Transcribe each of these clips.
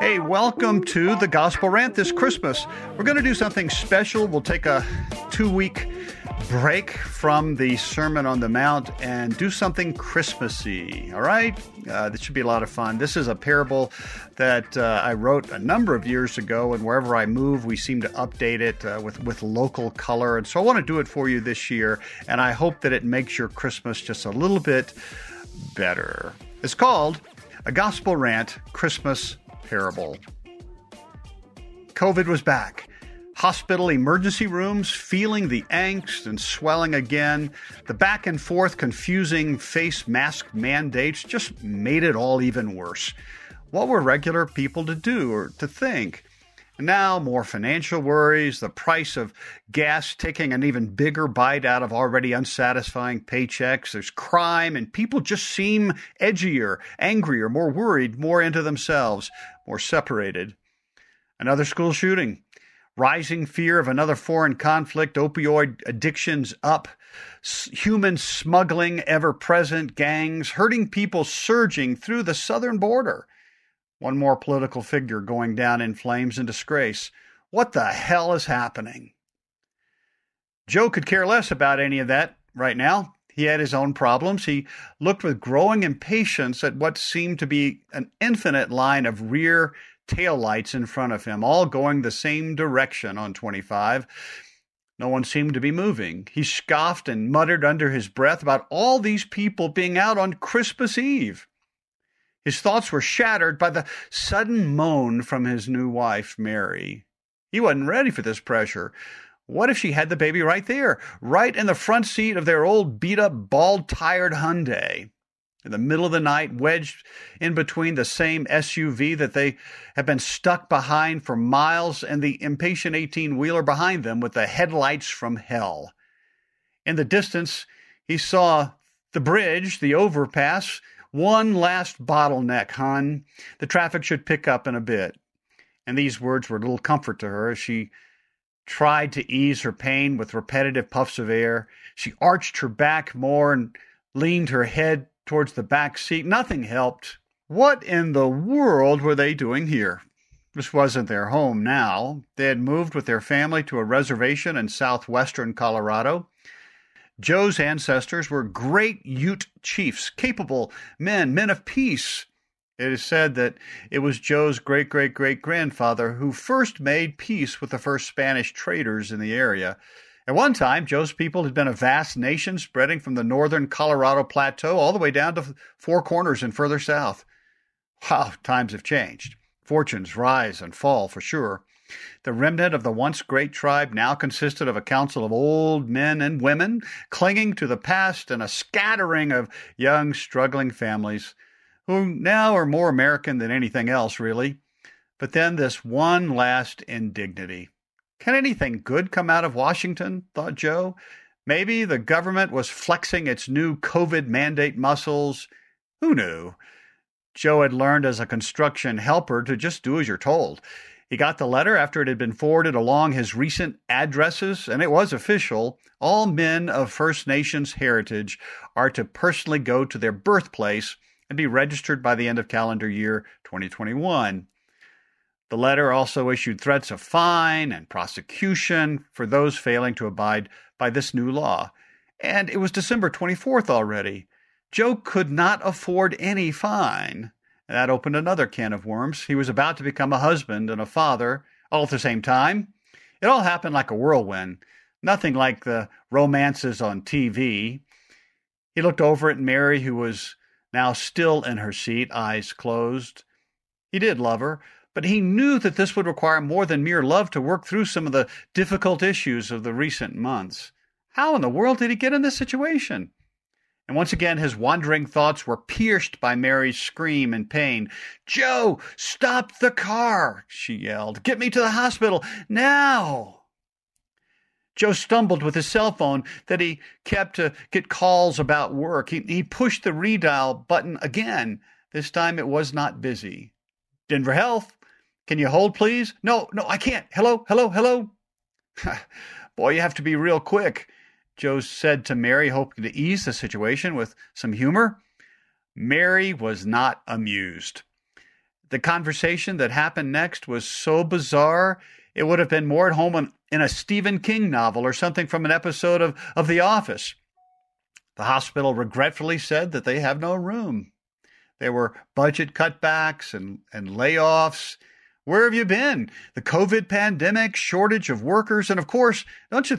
Hey, welcome to the Gospel Rant this Christmas. We're going to do something special. We'll take a two week break from the Sermon on the Mount and do something Christmassy. All right? Uh, this should be a lot of fun. This is a parable that uh, I wrote a number of years ago, and wherever I move, we seem to update it uh, with, with local color. And so I want to do it for you this year, and I hope that it makes your Christmas just a little bit better. It's called A Gospel Rant Christmas Parable. COVID was back. Hospital emergency rooms feeling the angst and swelling again. The back and forth confusing face mask mandates just made it all even worse. What were regular people to do or to think? Now, more financial worries, the price of gas taking an even bigger bite out of already unsatisfying paychecks. There's crime, and people just seem edgier, angrier, more worried, more into themselves, more separated. Another school shooting, rising fear of another foreign conflict, opioid addictions up, human smuggling ever present, gangs, hurting people surging through the southern border. One more political figure going down in flames and disgrace. What the hell is happening? Joe could care less about any of that right now. He had his own problems. He looked with growing impatience at what seemed to be an infinite line of rear tail lights in front of him, all going the same direction on 25. No one seemed to be moving. He scoffed and muttered under his breath about all these people being out on Christmas Eve. His thoughts were shattered by the sudden moan from his new wife, Mary. He wasn't ready for this pressure. What if she had the baby right there, right in the front seat of their old beat up, bald tired Hyundai? In the middle of the night, wedged in between the same SUV that they have been stuck behind for miles and the impatient 18 wheeler behind them with the headlights from hell. In the distance, he saw the bridge, the overpass, one last bottleneck, hon. The traffic should pick up in a bit. And these words were a little comfort to her as she tried to ease her pain with repetitive puffs of air. She arched her back more and leaned her head towards the back seat. Nothing helped. What in the world were they doing here? This wasn't their home now. They had moved with their family to a reservation in southwestern Colorado. Joe's ancestors were great Ute chiefs, capable men, men of peace. It is said that it was Joe's great great great grandfather who first made peace with the first Spanish traders in the area. At one time, Joe's people had been a vast nation spreading from the northern Colorado Plateau all the way down to Four Corners and further south. Wow, times have changed. Fortunes rise and fall for sure. The remnant of the once great tribe now consisted of a council of old men and women clinging to the past and a scattering of young, struggling families who now are more American than anything else, really. But then this one last indignity. Can anything good come out of Washington? thought Joe. Maybe the government was flexing its new COVID mandate muscles. Who knew? Joe had learned as a construction helper to just do as you're told. He got the letter after it had been forwarded along his recent addresses, and it was official. All men of First Nations heritage are to personally go to their birthplace and be registered by the end of calendar year 2021. The letter also issued threats of fine and prosecution for those failing to abide by this new law. And it was December 24th already. Joe could not afford any fine. That opened another can of worms. He was about to become a husband and a father all at the same time. It all happened like a whirlwind, nothing like the romances on TV. He looked over at Mary, who was now still in her seat, eyes closed. He did love her, but he knew that this would require more than mere love to work through some of the difficult issues of the recent months. How in the world did he get in this situation? And once again, his wandering thoughts were pierced by Mary's scream and pain. Joe, stop the car, she yelled. Get me to the hospital now. Joe stumbled with his cell phone that he kept to get calls about work. He, he pushed the redial button again. This time it was not busy. Denver Health, can you hold, please? No, no, I can't. Hello, hello, hello. Boy, you have to be real quick. Joe said to Mary, hoping to ease the situation with some humor. Mary was not amused. the conversation that happened next was so bizarre, it would have been more at home in, in a Stephen King novel or something from an episode of, of The Office. The hospital regretfully said that they have no room. There were budget cutbacks and, and layoffs. Where have you been? The COVID pandemic, shortage of workers, and of course, don't you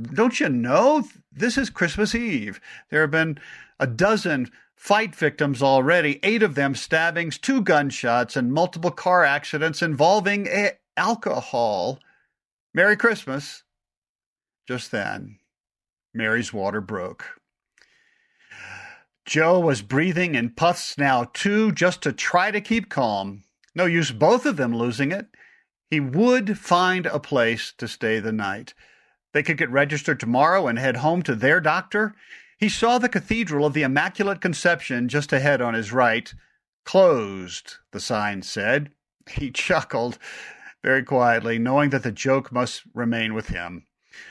don't you know this is Christmas Eve? There have been a dozen fight victims already, eight of them stabbings, two gunshots, and multiple car accidents involving a- alcohol. Merry Christmas. Just then, Mary's water broke. Joe was breathing in puffs now, too, just to try to keep calm. No use both of them losing it. He would find a place to stay the night. They could get registered tomorrow and head home to their doctor. He saw the Cathedral of the Immaculate Conception just ahead on his right. Closed, the sign said. He chuckled very quietly, knowing that the joke must remain with him.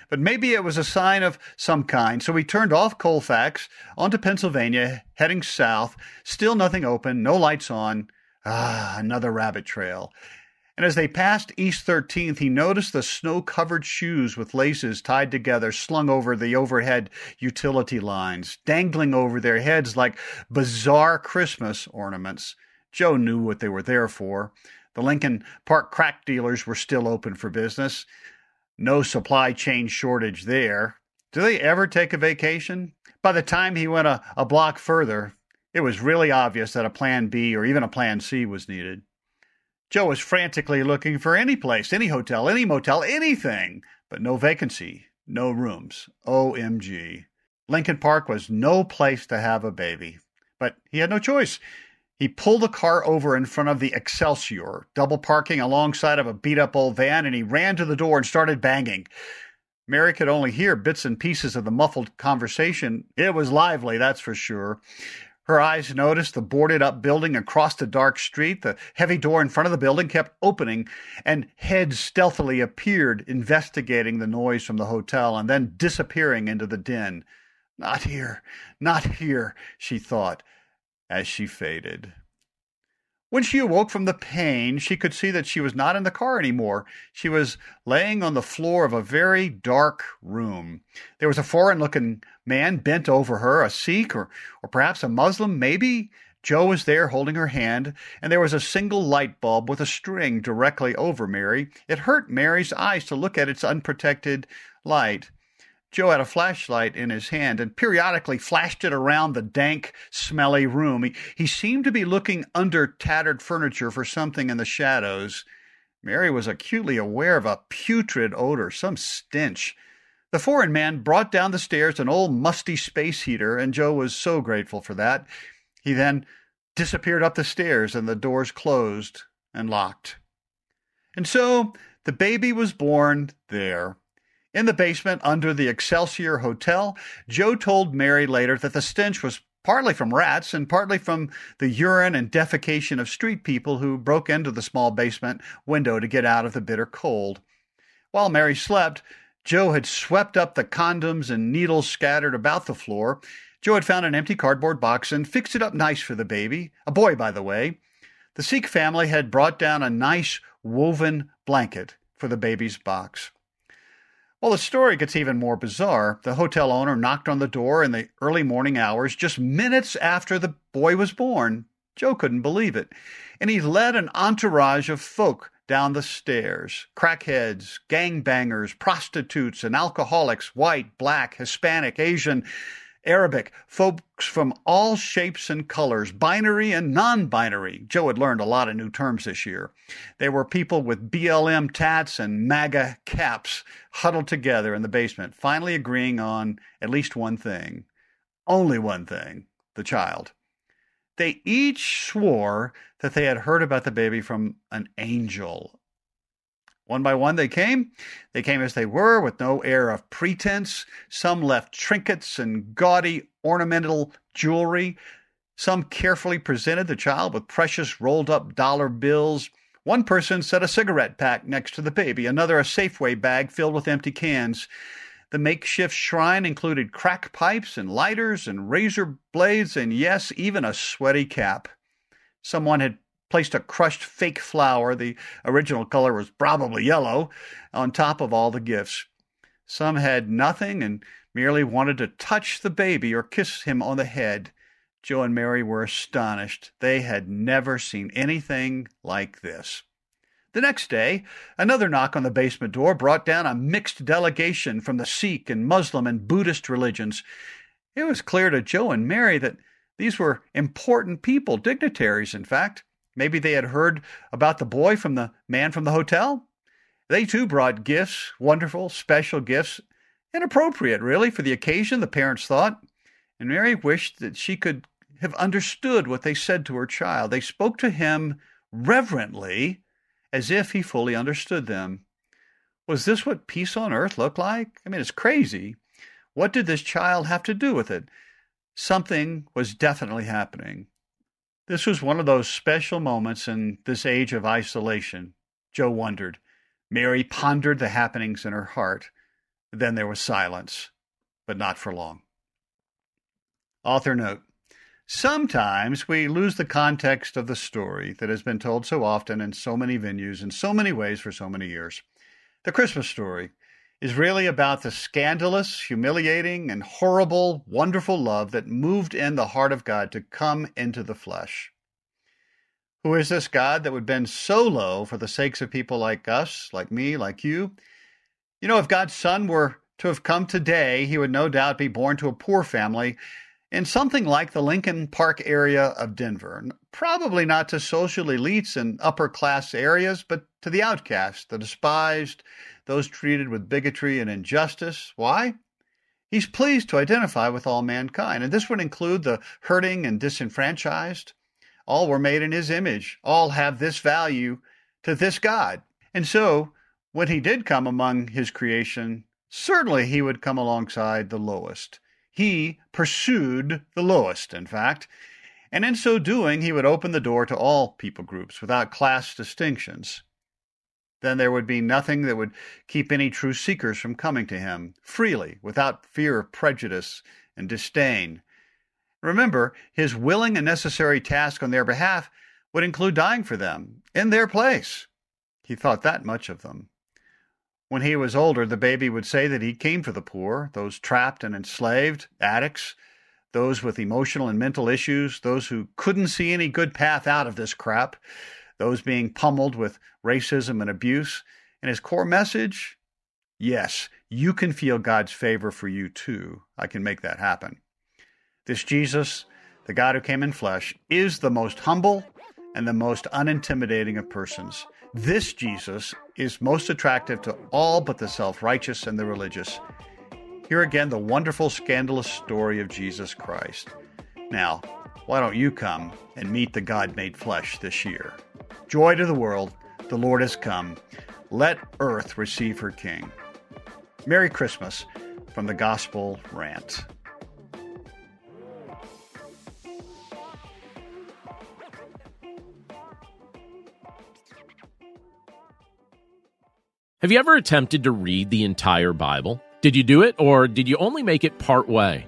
But maybe it was a sign of some kind, so he turned off Colfax onto Pennsylvania, heading south. Still nothing open, no lights on. Ah, another rabbit trail. And as they passed East 13th, he noticed the snow covered shoes with laces tied together slung over the overhead utility lines, dangling over their heads like bizarre Christmas ornaments. Joe knew what they were there for. The Lincoln Park crack dealers were still open for business. No supply chain shortage there. Do they ever take a vacation? By the time he went a, a block further, it was really obvious that a plan B or even a plan C was needed. Joe was frantically looking for any place, any hotel, any motel, anything, but no vacancy, no rooms. OMG. Lincoln Park was no place to have a baby. But he had no choice. He pulled the car over in front of the Excelsior, double parking alongside of a beat up old van, and he ran to the door and started banging. Mary could only hear bits and pieces of the muffled conversation. It was lively, that's for sure. Her eyes noticed the boarded up building across the dark street. The heavy door in front of the building kept opening, and heads stealthily appeared, investigating the noise from the hotel and then disappearing into the din. Not here, not here, she thought as she faded. When she awoke from the pain, she could see that she was not in the car anymore. She was laying on the floor of a very dark room. There was a foreign looking man bent over her, a Sikh or, or perhaps a Muslim, maybe. Joe was there holding her hand, and there was a single light bulb with a string directly over Mary. It hurt Mary's eyes to look at its unprotected light. Joe had a flashlight in his hand and periodically flashed it around the dank, smelly room. He, he seemed to be looking under tattered furniture for something in the shadows. Mary was acutely aware of a putrid odor, some stench. The foreign man brought down the stairs an old musty space heater, and Joe was so grateful for that. He then disappeared up the stairs, and the doors closed and locked. And so the baby was born there in the basement under the Excelsior Hotel, Joe told Mary later that the stench was partly from rats and partly from the urine and defecation of street people who broke into the small basement window to get out of the bitter cold. While Mary slept, Joe had swept up the condoms and needles scattered about the floor. Joe had found an empty cardboard box and fixed it up nice for the baby, a boy, by the way. The Sikh family had brought down a nice woven blanket for the baby's box. Well, the story gets even more bizarre. The hotel owner knocked on the door in the early morning hours, just minutes after the boy was born. Joe couldn't believe it. And he led an entourage of folk down the stairs crackheads, gangbangers, prostitutes, and alcoholics, white, black, Hispanic, Asian. Arabic, folks from all shapes and colors, binary and non binary. Joe had learned a lot of new terms this year. They were people with BLM tats and MAGA caps huddled together in the basement, finally agreeing on at least one thing. Only one thing the child. They each swore that they had heard about the baby from an angel, one by one they came. They came as they were, with no air of pretense. Some left trinkets and gaudy ornamental jewelry. Some carefully presented the child with precious rolled up dollar bills. One person set a cigarette pack next to the baby, another a Safeway bag filled with empty cans. The makeshift shrine included crack pipes and lighters and razor blades and, yes, even a sweaty cap. Someone had placed a crushed fake flower, the original color was probably yellow, on top of all the gifts. Some had nothing and merely wanted to touch the baby or kiss him on the head. Joe and Mary were astonished. They had never seen anything like this. The next day, another knock on the basement door brought down a mixed delegation from the Sikh and Muslim and Buddhist religions. It was clear to Joe and Mary that these were important people, dignitaries, in fact. Maybe they had heard about the boy from the man from the hotel. They too brought gifts, wonderful, special gifts, inappropriate, really, for the occasion, the parents thought. And Mary wished that she could have understood what they said to her child. They spoke to him reverently as if he fully understood them. Was this what peace on earth looked like? I mean, it's crazy. What did this child have to do with it? Something was definitely happening. This was one of those special moments in this age of isolation. Joe wondered. Mary pondered the happenings in her heart. Then there was silence, but not for long. Author note Sometimes we lose the context of the story that has been told so often in so many venues, in so many ways for so many years. The Christmas story is really about the scandalous, humiliating, and horrible, wonderful love that moved in the heart of God to come into the flesh. Who is this God that would bend so low for the sakes of people like us, like me, like you? You know, if God's Son were to have come today, he would no doubt be born to a poor family in something like the Lincoln Park area of Denver. Probably not to social elites and upper class areas, but to the outcast, the despised, those treated with bigotry and injustice. Why? He's pleased to identify with all mankind, and this would include the hurting and disenfranchised. All were made in his image, all have this value to this God. And so, when he did come among his creation, certainly he would come alongside the lowest he pursued the lowest, in fact, and in so doing, he would open the door to all people groups without class distinctions. Then there would be nothing that would keep any true seekers from coming to him freely, without fear of prejudice and disdain. Remember, his willing and necessary task on their behalf would include dying for them in their place. He thought that much of them. When he was older, the baby would say that he came for the poor, those trapped and enslaved, addicts, those with emotional and mental issues, those who couldn't see any good path out of this crap, those being pummeled with racism and abuse. And his core message yes, you can feel God's favor for you too. I can make that happen. This Jesus, the God who came in flesh, is the most humble and the most unintimidating of persons. This Jesus is most attractive to all but the self righteous and the religious. Here again, the wonderful, scandalous story of Jesus Christ. Now, why don't you come and meet the God made flesh this year? Joy to the world, the Lord has come. Let earth receive her King. Merry Christmas from the Gospel Rant. Have you ever attempted to read the entire Bible? Did you do it, or did you only make it part way?